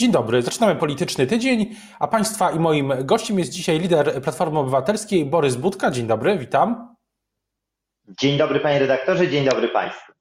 Dzień dobry, zaczynamy polityczny tydzień, a Państwa i moim gościem jest dzisiaj lider Platformy Obywatelskiej Borys Budka. Dzień dobry, witam. Dzień dobry panie redaktorze, dzień dobry Państwu.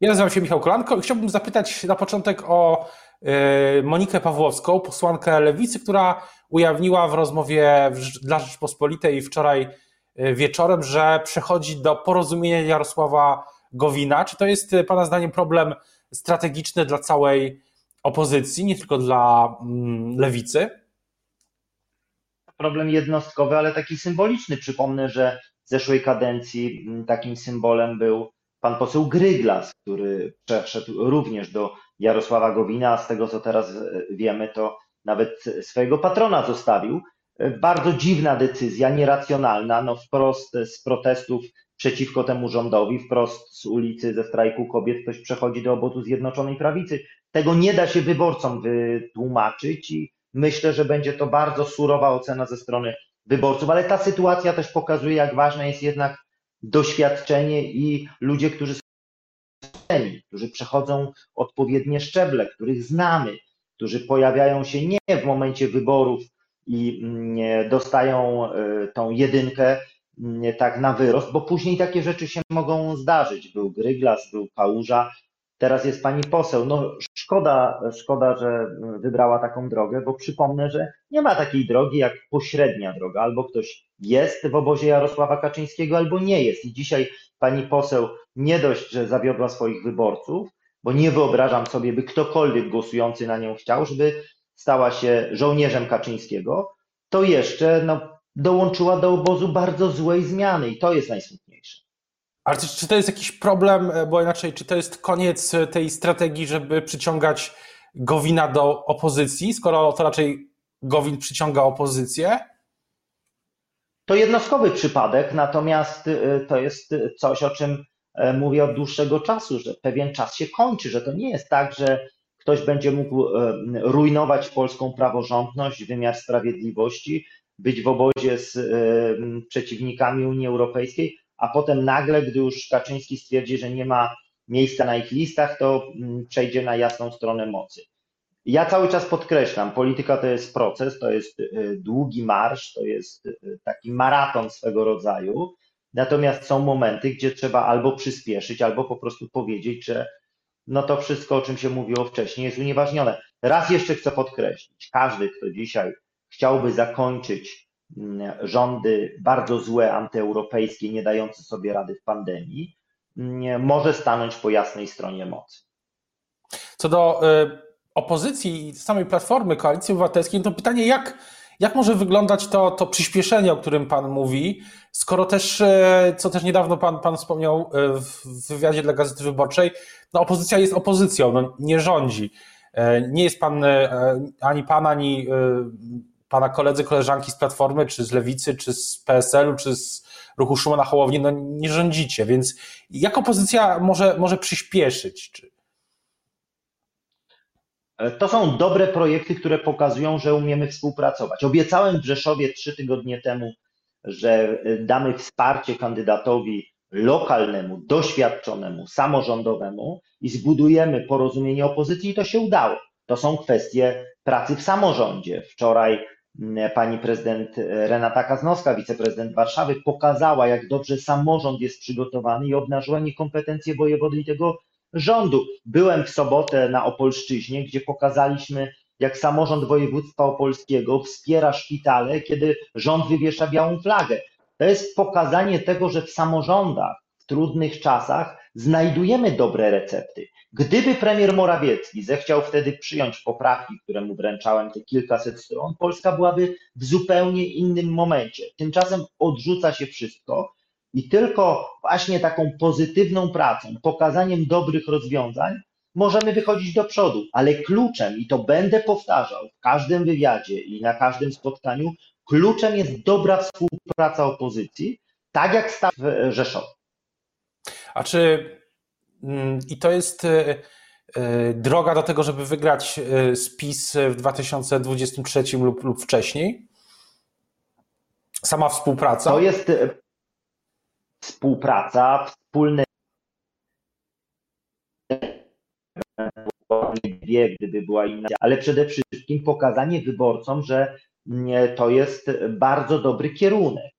Ja nazywam się Michał Kolanko i chciałbym zapytać na początek o e, Monikę Pawłowską, posłankę Lewicy, która ujawniła w rozmowie dla Rzeczpospolitej wczoraj e, wieczorem, że przechodzi do porozumienia Jarosława Gowina. Czy to jest e, Pana zdaniem problem strategiczny dla całej opozycji, nie tylko dla mm, lewicy? Problem jednostkowy, ale taki symboliczny. Przypomnę, że w zeszłej kadencji mm, takim symbolem był pan poseł Gryglas, który przeszedł również do Jarosława Gowina, a z tego co teraz e, wiemy, to nawet swojego patrona zostawił. E, bardzo dziwna decyzja, nieracjonalna, no wprost z protestów przeciwko temu rządowi, wprost z ulicy ze strajku kobiet ktoś przechodzi do obozu Zjednoczonej Prawicy. Tego nie da się wyborcom wytłumaczyć i myślę, że będzie to bardzo surowa ocena ze strony wyborców, ale ta sytuacja też pokazuje, jak ważne jest jednak doświadczenie i ludzie, którzy są którzy przechodzą odpowiednie szczeble, których znamy, którzy pojawiają się nie w momencie wyborów i mm, dostają e, tą jedynkę mm, tak na wyrost, bo później takie rzeczy się mogą zdarzyć. Był Gryglas, był Kałuża, teraz jest pani poseł. No szkoda, szkoda, że wybrała taką drogę, bo przypomnę, że nie ma takiej drogi jak pośrednia droga. Albo ktoś jest w obozie Jarosława Kaczyńskiego, albo nie jest. I dzisiaj pani poseł nie dość, że zawiodła swoich wyborców, bo nie wyobrażam sobie, by ktokolwiek głosujący na nią chciał, żeby stała się żołnierzem Kaczyńskiego, to jeszcze no, dołączyła do obozu bardzo złej zmiany i to jest najsmutniejsze. Ale czy to jest jakiś problem, e, bo inaczej, czy to jest koniec e, tej strategii, żeby przyciągać Gowina do opozycji, skoro to raczej Gowin przyciąga opozycję? To jednostkowy przypadek, natomiast e, to jest coś, o czym mówię od dłuższego czasu, że pewien czas się kończy, że to nie jest tak, że ktoś będzie mógł rujnować polską praworządność, wymiar sprawiedliwości, być w obozie z przeciwnikami Unii Europejskiej, a potem nagle, gdy już Kaczyński stwierdzi, że nie ma miejsca na ich listach, to mm, przejdzie na jasną stronę mocy. Ja cały czas podkreślam, polityka to jest proces, to jest y, długi marsz, to jest y, taki maraton swego rodzaju. Natomiast są momenty, gdzie trzeba albo przyspieszyć, albo po prostu powiedzieć, że no to wszystko, o czym się mówiło wcześniej, jest unieważnione. Raz jeszcze chcę podkreślić, każdy, kto dzisiaj chciałby zakończyć rządy bardzo złe, antyeuropejskie, nie dające sobie rady w pandemii, mm, może stanąć po jasnej stronie mocy. Co do y, opozycji i samej platformy Koalicji Obywatelskiej, to pytanie, jak, jak może wyglądać to, to przyspieszenie, o którym Pan mówi, skoro też, y, co też niedawno Pan, pan wspomniał y, w wywiadzie dla Gazety Wyborczej, no opozycja jest opozycją, no nie rządzi. Nie jest Pan ani Pan, ani pana koledzy, koleżanki z Platformy, czy z Lewicy, czy z PSL-u, czy z ruchu Szumana Hołowni, no nie rządzicie, więc jak opozycja może, może przyspieszyć? Czy... To są dobre projekty, które pokazują, że umiemy współpracować. Obiecałem w Rzeszowie trzy tygodnie temu, że damy wsparcie kandydatowi lokalnemu, doświadczonemu, samorządowemu i zbudujemy porozumienie opozycji i to się udało. To są kwestie pracy w samorządzie. Wczoraj pani prezydent Renata Kaznowska, wiceprezydent Warszawy, pokazała, jak dobrze samorząd jest przygotowany i obnażyła niekompetencje wojewody i tego rządu. Byłem w sobotę na Opolszczyźnie, gdzie pokazaliśmy, jak samorząd województwa opolskiego wspiera szpitale, kiedy rząd wywiesza białą flagę. To jest pokazanie tego, że w samorządach w trudnych czasach znajdujemy dobre recepty. Gdyby premier Morawiecki zechciał wtedy przyjąć poprawki, które mu wręczałem, te kilkaset stron, Polska byłaby w zupełnie innym momencie. Tymczasem odrzuca się wszystko i tylko właśnie taką pozytywną pracą, pokazaniem dobrych rozwiązań możemy wychodzić do przodu, ale kluczem, i to będę powtarzał w każdym wywiadzie i na każdym spotkaniu, kluczem jest dobra współpraca opozycji, tak jak staw w Rzeszowie. A czy i to jest e, e, droga do tego, żeby wygrać e, spis w 2023 lub, lub wcześniej? Sama współpraca? To jest współpraca, wspólne gdyby była inna, ale przede wszystkim pokazanie wyborcom, że to jest bardzo dobry kierunek.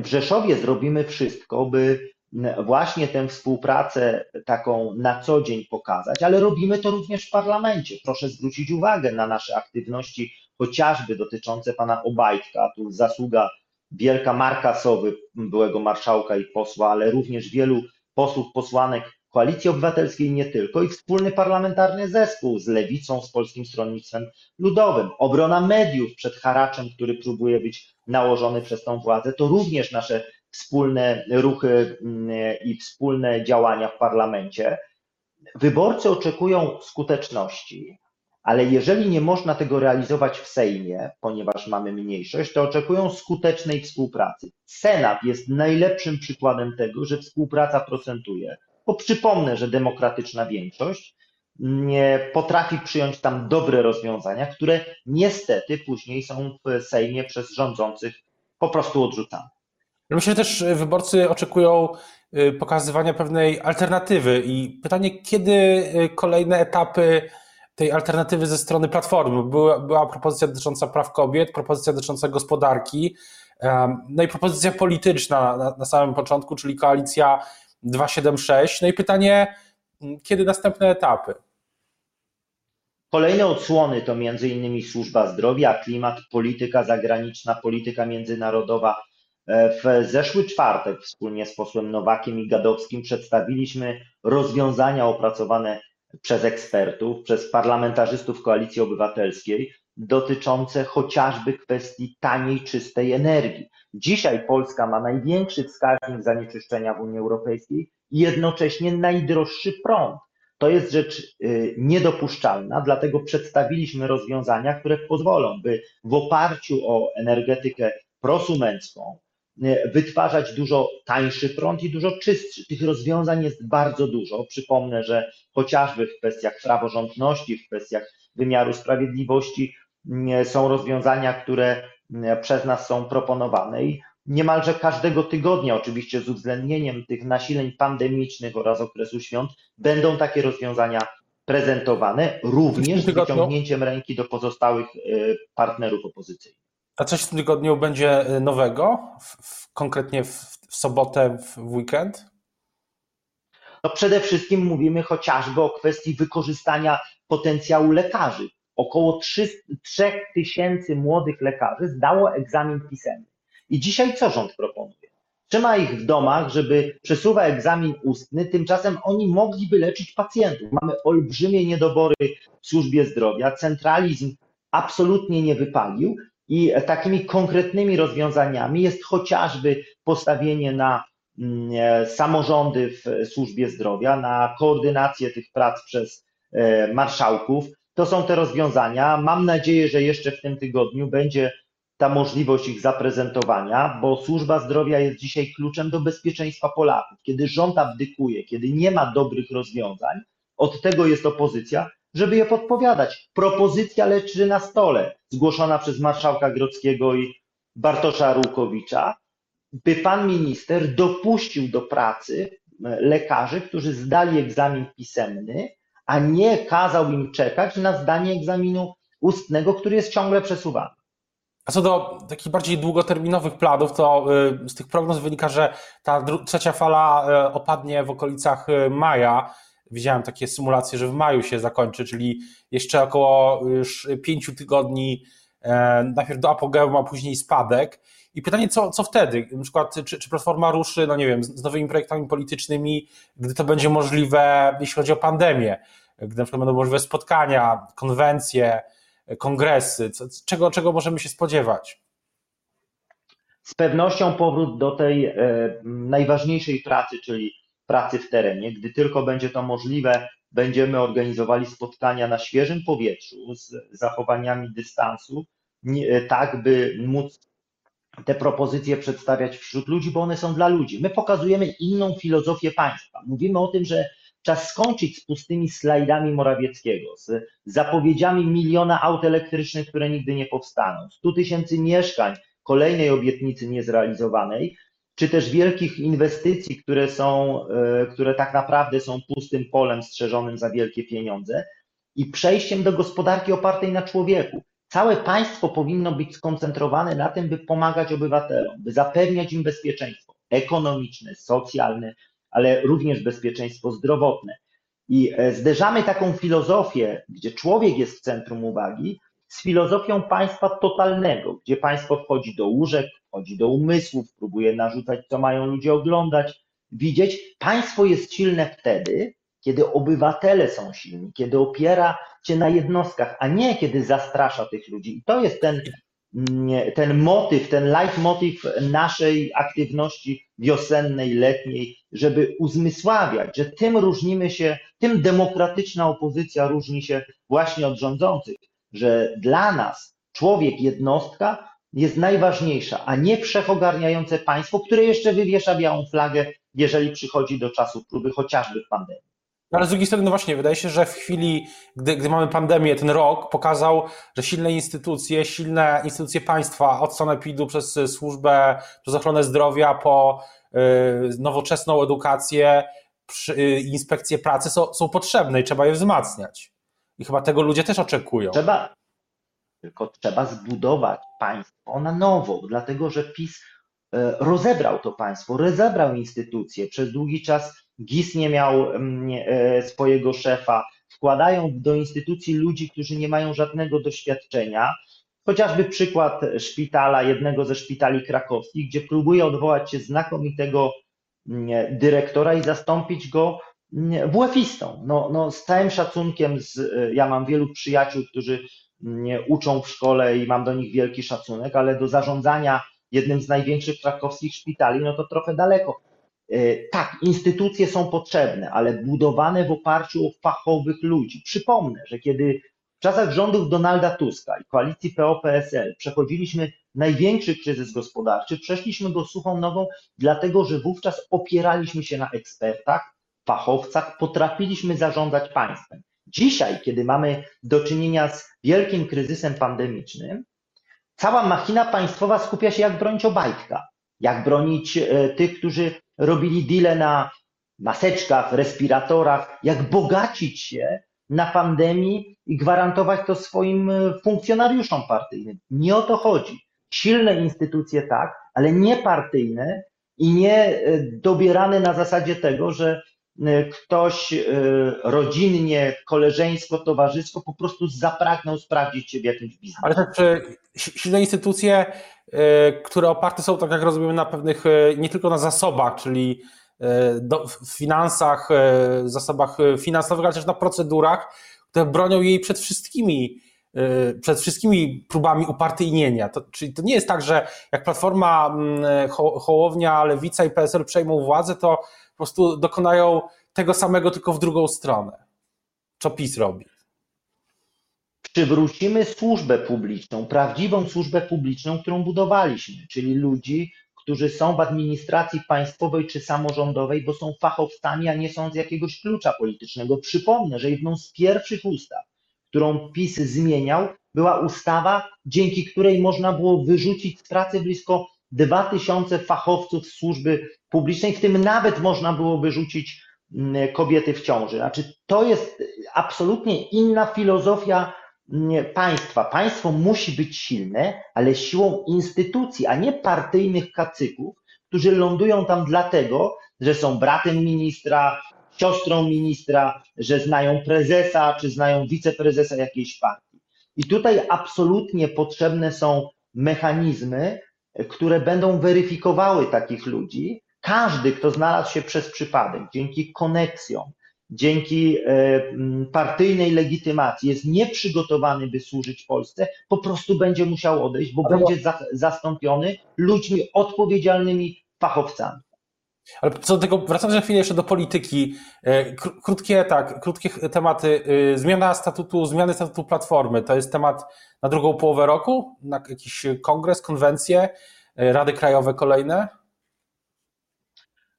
W Rzeszowie zrobimy wszystko, by właśnie tę współpracę taką na co dzień pokazać, ale robimy to również w parlamencie. Proszę zwrócić uwagę na nasze aktywności, chociażby dotyczące pana Obajtka, tu zasługa wielka Marka Sowy, byłego marszałka i posła, ale również wielu posłów, posłanek Koalicji Obywatelskiej nie tylko i wspólny parlamentarny zespół z Lewicą, z Polskim Stronnictwem Ludowym. Obrona mediów przed haraczem, który próbuje być nałożony przez tą władzę, to również nasze wspólne ruchy mm, i wspólne działania w parlamencie. Wyborcy oczekują skuteczności, ale jeżeli nie można tego realizować w Sejmie, ponieważ mamy mniejszość, to oczekują skutecznej współpracy. Senat jest najlepszym przykładem tego, że współpraca procentuje, bo przypomnę, że demokratyczna większość nie potrafi przyjąć tam dobre rozwiązania, które niestety później są w Sejmie przez rządzących po prostu odrzucane. Myślę, że też wyborcy oczekują y, pokazywania pewnej alternatywy i pytanie, kiedy y, kolejne etapy tej alternatywy ze strony Platformy. Była, była propozycja dotycząca praw kobiet, propozycja dotycząca gospodarki, no i propozycja polityczna na, na samym początku, czyli koalicja 276. No i pytanie, kiedy następne etapy? Kolejne odsłony to innymi służba zdrowia, klimat, polityka zagraniczna, polityka międzynarodowa. E, w zeszły czwartek wspólnie z posłem Nowakiem i Gadowskim przedstawiliśmy rozwiązania opracowane przez ekspertów, przez parlamentarzystów Koalicji Obywatelskiej dotyczące chociażby kwestii taniej, czystej energii. Dzisiaj Polska ma największy wskaźnik zanieczyszczenia w Unii Europejskiej i jednocześnie najdroższy prąd. To jest rzecz y, niedopuszczalna, dlatego przedstawiliśmy rozwiązania, które pozwolą, by w oparciu o energetykę prosumencką, wytwarzać dużo tańszy prąd i dużo czystszy. Tych rozwiązań jest bardzo dużo. Przypomnę, że chociażby w kwestiach praworządności, w kwestiach wymiaru sprawiedliwości są rozwiązania, które y, przez nas są proponowane i niemalże każdego tygodnia, oczywiście z uwzględnieniem tych nasileń pandemicznych oraz okresu świąt, będą takie rozwiązania prezentowane, również z wyciągnięciem ręki do pozostałych partnerów opozycyjnych. A coś w tym tygodniu będzie y, nowego? W, w, konkretnie w, w sobotę, w weekend? No przede wszystkim mówimy chociażby o kwestii wykorzystania potencjału lekarzy. Około 3, 3 tysięcy młodych lekarzy zdało egzamin pisemny. I dzisiaj co rząd proponuje? Trzyma ich w domach, żeby przesuwa egzamin ustny, tymczasem oni mogliby leczyć pacjentów. Mamy olbrzymie niedobory w służbie zdrowia, centralizm absolutnie nie wypalił i takimi konkretnymi rozwiązaniami jest chociażby postawienie na mm, e, samorządy w służbie zdrowia, na koordynację tych prac przez e, marszałków. To są te rozwiązania. Mam nadzieję, że jeszcze w tym tygodniu będzie ta możliwość ich zaprezentowania, bo służba zdrowia jest dzisiaj kluczem do bezpieczeństwa Polaków. Kiedy rząd abdykuje, kiedy nie ma dobrych rozwiązań, od tego jest opozycja, żeby je podpowiadać. Propozycja leży na stole, zgłoszona przez marszałka Grodzkiego i Bartosza Rukowicza, by pan minister dopuścił do pracy e, lekarzy, którzy zdali egzamin pisemny, a nie kazał im czekać na zdanie egzaminu ustnego, który jest ciągle przesuwany. A co do takich bardziej długoterminowych planów, to y, z tych prognoz wynika, że ta trzecia fala y, opadnie w okolicach maja widziałem takie symulacje, że w maju się zakończy, czyli jeszcze około już pięciu tygodni e, najpierw do apogeum, a później spadek. I pytanie, co, co wtedy? Na przykład, czy, czy Platforma ruszy, no nie wiem, z, z nowymi projektami politycznymi, gdy to będzie możliwe, jeśli chodzi o pandemię, gdy na przykład będą możliwe spotkania, konwencje, kongresy, co, czego, czego możemy się spodziewać? Z pewnością powrót do tej e, najważniejszej pracy, czyli pracy w terenie. Gdy tylko będzie to możliwe, będziemy organizowali spotkania na świeżym powietrzu z zachowaniami dystansu, tak by móc te propozycje przedstawiać wśród ludzi, bo one są dla ludzi. My pokazujemy inną filozofię państwa. Mówimy o tym, że czas skończyć z pustymi slajdami Morawieckiego, z zapowiedziami miliona aut elektrycznych, które nigdy nie powstaną, 100 tysięcy mieszkań, kolejnej obietnicy niezrealizowanej, czy też wielkich inwestycji, które są, e, które tak naprawdę są pustym polem strzeżonym za wielkie pieniądze. i przejściem do gospodarki opartej na człowieku. Całe państwo powinno być skoncentrowane na tym, by pomagać obywatelom, by zapewniać im bezpieczeństwo ekonomiczne, socjalne, ale również bezpieczeństwo zdrowotne. I e, zderzamy taką filozofię, gdzie człowiek jest w centrum uwagi, z filozofią państwa totalnego, gdzie państwo wchodzi do łóżek, wchodzi do umysłów, próbuje narzucać, co mają ludzie oglądać, widzieć. Państwo jest silne wtedy, kiedy obywatele są silni, kiedy opiera się na jednostkach, a nie kiedy zastrasza tych ludzi. I to jest ten, mm, ten motyw, ten leitmotiv naszej aktywności wiosennej, letniej, żeby uzmysławiać, że tym różnimy się, tym demokratyczna opozycja różni się właśnie od rządzących, że dla nas człowiek, jednostka jest najważniejsza, a nie wszechogarniające państwo, które jeszcze wywiesza białą flagę, jeżeli przychodzi do czasu próby, chociażby w pandemii. No, ale z drugiej strony, no właśnie, wydaje się, że w chwili, gdy, gdy mamy pandemię, ten rok pokazał, że silne instytucje, silne instytucje państwa, od sanepidu przez służbę, przez ochronę zdrowia, po y, nowoczesną edukację, przy, y, inspekcje pracy są, są potrzebne i trzeba je wzmacniać. I chyba tego ludzie też oczekują. Trzeba, tylko trzeba zbudować państwo na nowo, dlatego że PiS y, rozebrał to państwo, rozebrał instytucje. Przez długi czas GIS nie miał mm, e, swojego szefa, wkładają do instytucji ludzi, którzy nie mają żadnego doświadczenia. Chociażby przykład szpitala, jednego ze szpitali krakowskich, gdzie próbuje odwołać się znakomitego mm, dyrektora i zastąpić go mm, WF-istą. No, no, z całym szacunkiem, z, e, ja mam wielu przyjaciół, którzy uczą w szkole i mam do nich wielki szacunek, ale do zarządzania jednym z największych krakowskich szpitali, no to trochę daleko. E, tak, instytucje są potrzebne, ale budowane w oparciu o fachowych ludzi. Przypomnę, że kiedy w czasach rządów Donalda Tuska i koalicji PO-PSL przechodziliśmy największy kryzys gospodarczy, przeszliśmy go suchą nogą, dlatego że wówczas opieraliśmy się na ekspertach, fachowcach, potrafiliśmy zarządzać państwem. Dzisiaj, kiedy mamy do czynienia z wielkim kryzysem pandemicznym, cała machina państwowa skupia się, jak bronić Obajtka, jak bronić e, tych, którzy robili deale na maseczkach, respiratorach, jak bogacić się na pandemii i gwarantować to swoim e, funkcjonariuszom partyjnym. Nie o to chodzi. Silne instytucje tak, ale nie partyjne i nie e, dobierane na zasadzie tego, że ktoś rodzinnie, koleżeńsko, towarzysko po prostu zapragnął sprawdzić się w jakimś biznesie. Ale też silne instytucje E, które oparte są, tak jak rozumiem, na pewnych, nie tylko na zasobach, czyli w finansach, zasobach finansowych, ale też na procedurach, które bronią jej przed wszystkimi, przed wszystkimi próbami upartyjnienia. To, czyli to nie jest tak, że jak Platforma, mm, Hołownia, Lewica i PSL przejmą władzę, to po prostu dokonają tego samego, tylko w drugą stronę. Co PiS robi przywrócimy służbę publiczną, prawdziwą służbę publiczną, którą budowaliśmy, czyli ludzi, którzy są w administracji państwowej czy samorządowej, bo są fachowcami, a nie są z jakiegoś klucza politycznego. Przypomnę, że jedną z pierwszych ustaw, którą PiS zmieniał, była ustawa, dzięki której można było wyrzucić z pracy blisko 2000 fachowców służby publicznej, w tym nawet można było wyrzucić mm, kobiety w ciąży. Znaczy, to jest absolutnie inna filozofia państwa. Państwo musi być silne, ale siłą instytucji, a nie partyjnych kacyków, którzy lądują tam dlatego, że są bratem ministra, siostrą ministra, że znają prezesa, czy znają wiceprezesa jakiejś partii. I tutaj absolutnie potrzebne są mechanizmy, które będą weryfikowały takich ludzi. Każdy, kto znalazł się przez przypadek, dzięki koneksjom, dzięki e, partyjnej legitymacji jest nieprzygotowany, by służyć Polsce, po prostu będzie musiał odejść, bo będzie za, zastąpiony ludźmi odpowiedzialnymi fachowcami. Ale co do tego, wracając na chwilę jeszcze do polityki, e, krótkie, tak, krótkie tematy. E, zmiana statutu, zmiany statutu Platformy, to jest temat na drugą połowę roku? Na jakiś kongres, konwencje, Rady Krajowe kolejne?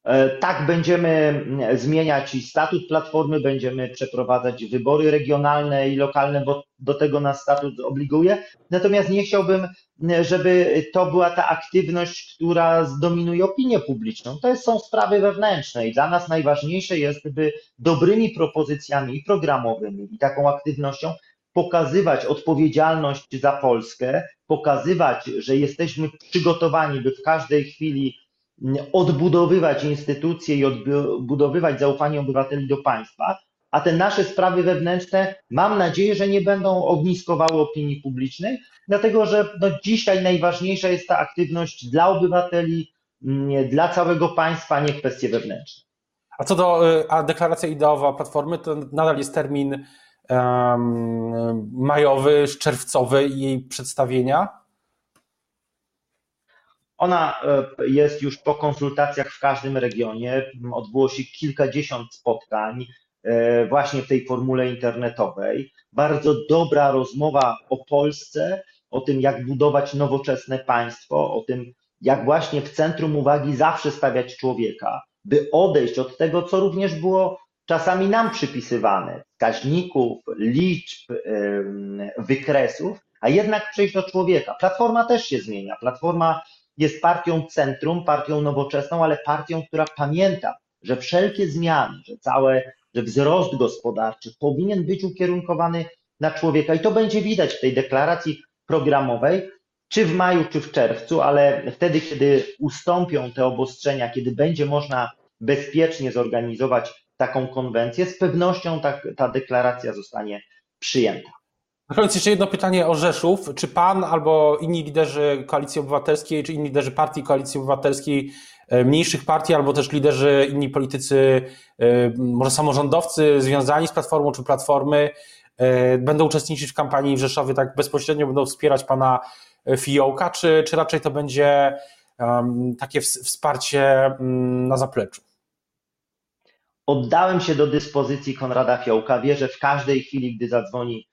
E, tak, będziemy mm, zmieniać i statut Platformy, będziemy przeprowadzać wybory regionalne i lokalne, bo do tego nas statut obliguje. Natomiast nie chciałbym, mm, żeby to była ta aktywność, która zdominuje opinię publiczną. To są sprawy wewnętrzne i dla nas najważniejsze jest, by dobrymi propozycjami programowymi i taką aktywnością pokazywać odpowiedzialność za Polskę, pokazywać, że jesteśmy przygotowani, by w każdej chwili odbudowywać instytucje i odbudowywać zaufanie obywateli do państwa, a te nasze sprawy wewnętrzne, mam nadzieję, że nie będą ogniskowały opinii publicznej, dlatego że no, dzisiaj najważniejsza jest ta aktywność dla obywateli, dla całego państwa, nie kwestie wewnętrzne. A co do y, a deklaracja ideowa Platformy, to nadal jest termin um, majowy, czerwcowy jej przedstawienia? Ona e, jest już po konsultacjach w każdym regionie. Odbyło się kilkadziesiąt spotkań e, właśnie w tej formule internetowej. Bardzo dobra rozmowa o Polsce, o tym, jak budować nowoczesne państwo, o tym, jak właśnie w centrum uwagi zawsze stawiać człowieka, by odejść od tego, co również było czasami nam przypisywane, wskaźników, liczb, wykresów, a jednak przejść do człowieka. Platforma też się zmienia. Platforma jest partią centrum, partią nowoczesną, ale partią, która pamięta, że wszelkie zmiany, że całe, że wzrost gospodarczy powinien być ukierunkowany na człowieka i to będzie widać w tej deklaracji programowej, czy w maju, czy w czerwcu, ale wtedy, kiedy ustąpią te obostrzenia, kiedy będzie można bezpiecznie zorganizować taką konwencję, z pewnością ta, ta deklaracja zostanie przyjęta. Na koniec jeszcze jedno pytanie o Rzeszów. Czy pan albo inni liderzy Koalicji Obywatelskiej, czy inni liderzy partii Koalicji Obywatelskiej, e, mniejszych partii, albo też liderzy, inni politycy, e, może samorządowcy związani z Platformą czy Platformy, e, będą uczestniczyć w kampanii w Rzeszowie, tak bezpośrednio będą wspierać pana Fiołka, czy, czy raczej to będzie takie wsparcie um, na zapleczu? Oddałem się do dyspozycji Konrada Fiołka. Wierzę w każdej chwili, gdy zadzwoni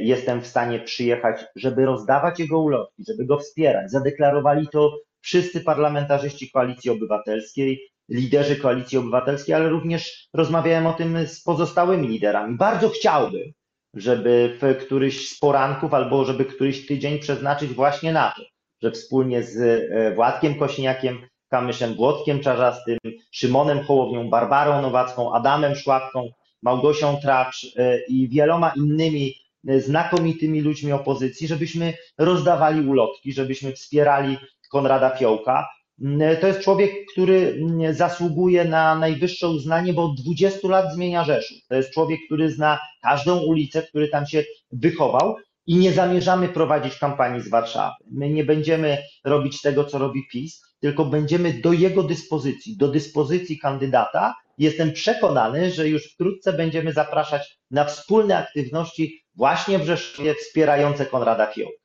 jestem w stanie przyjechać, żeby rozdawać jego ulotki, żeby go wspierać. Zadeklarowali to wszyscy parlamentarzyści Koalicji Obywatelskiej, liderzy Koalicji Obywatelskiej, ale również rozmawiałem o tym z pozostałymi liderami. Bardzo chciałbym, żeby w któryś z poranków albo żeby któryś tydzień przeznaczyć właśnie na to, że wspólnie z e, Władkiem Kośniakiem, Kamyszem Błotkiem Czarzastym, Szymonem Hołownią, Barbarą Nowacką, Adamem Szłapką, Małgosią Tracz e, i wieloma innymi e, znakomitymi ludźmi opozycji, żebyśmy rozdawali ulotki, żebyśmy wspierali Konrada Fiołka. Mm, e, to jest człowiek, który mm, zasługuje na najwyższe uznanie, bo od 20 lat zmienia Rzeszów. To jest człowiek, który zna każdą ulicę, który tam się wychował i nie zamierzamy prowadzić kampanii z Warszawy. My nie będziemy robić tego, co robi PiS, tylko będziemy do jego dyspozycji, do dyspozycji kandydata. Jestem przekonany, że już wkrótce będziemy zapraszać na wspólne aktywności właśnie w Rzeszowie wspierające Konrada Fiołka.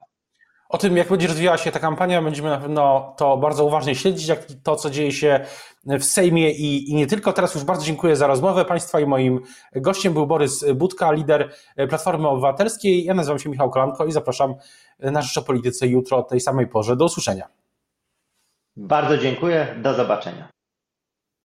O tym, jak będzie rozwijała się ta kampania, będziemy na pewno to bardzo uważnie śledzić, jak to, co dzieje się w Sejmie i, i nie tylko. Teraz już bardzo dziękuję za rozmowę Państwa i moim gościem był Borys Budka, lider Platformy Obywatelskiej. Ja nazywam się Michał Kolanko i zapraszam na Rzecz o Polityce jutro o tej samej porze. Do usłyszenia. Bardzo dziękuję. Do zobaczenia.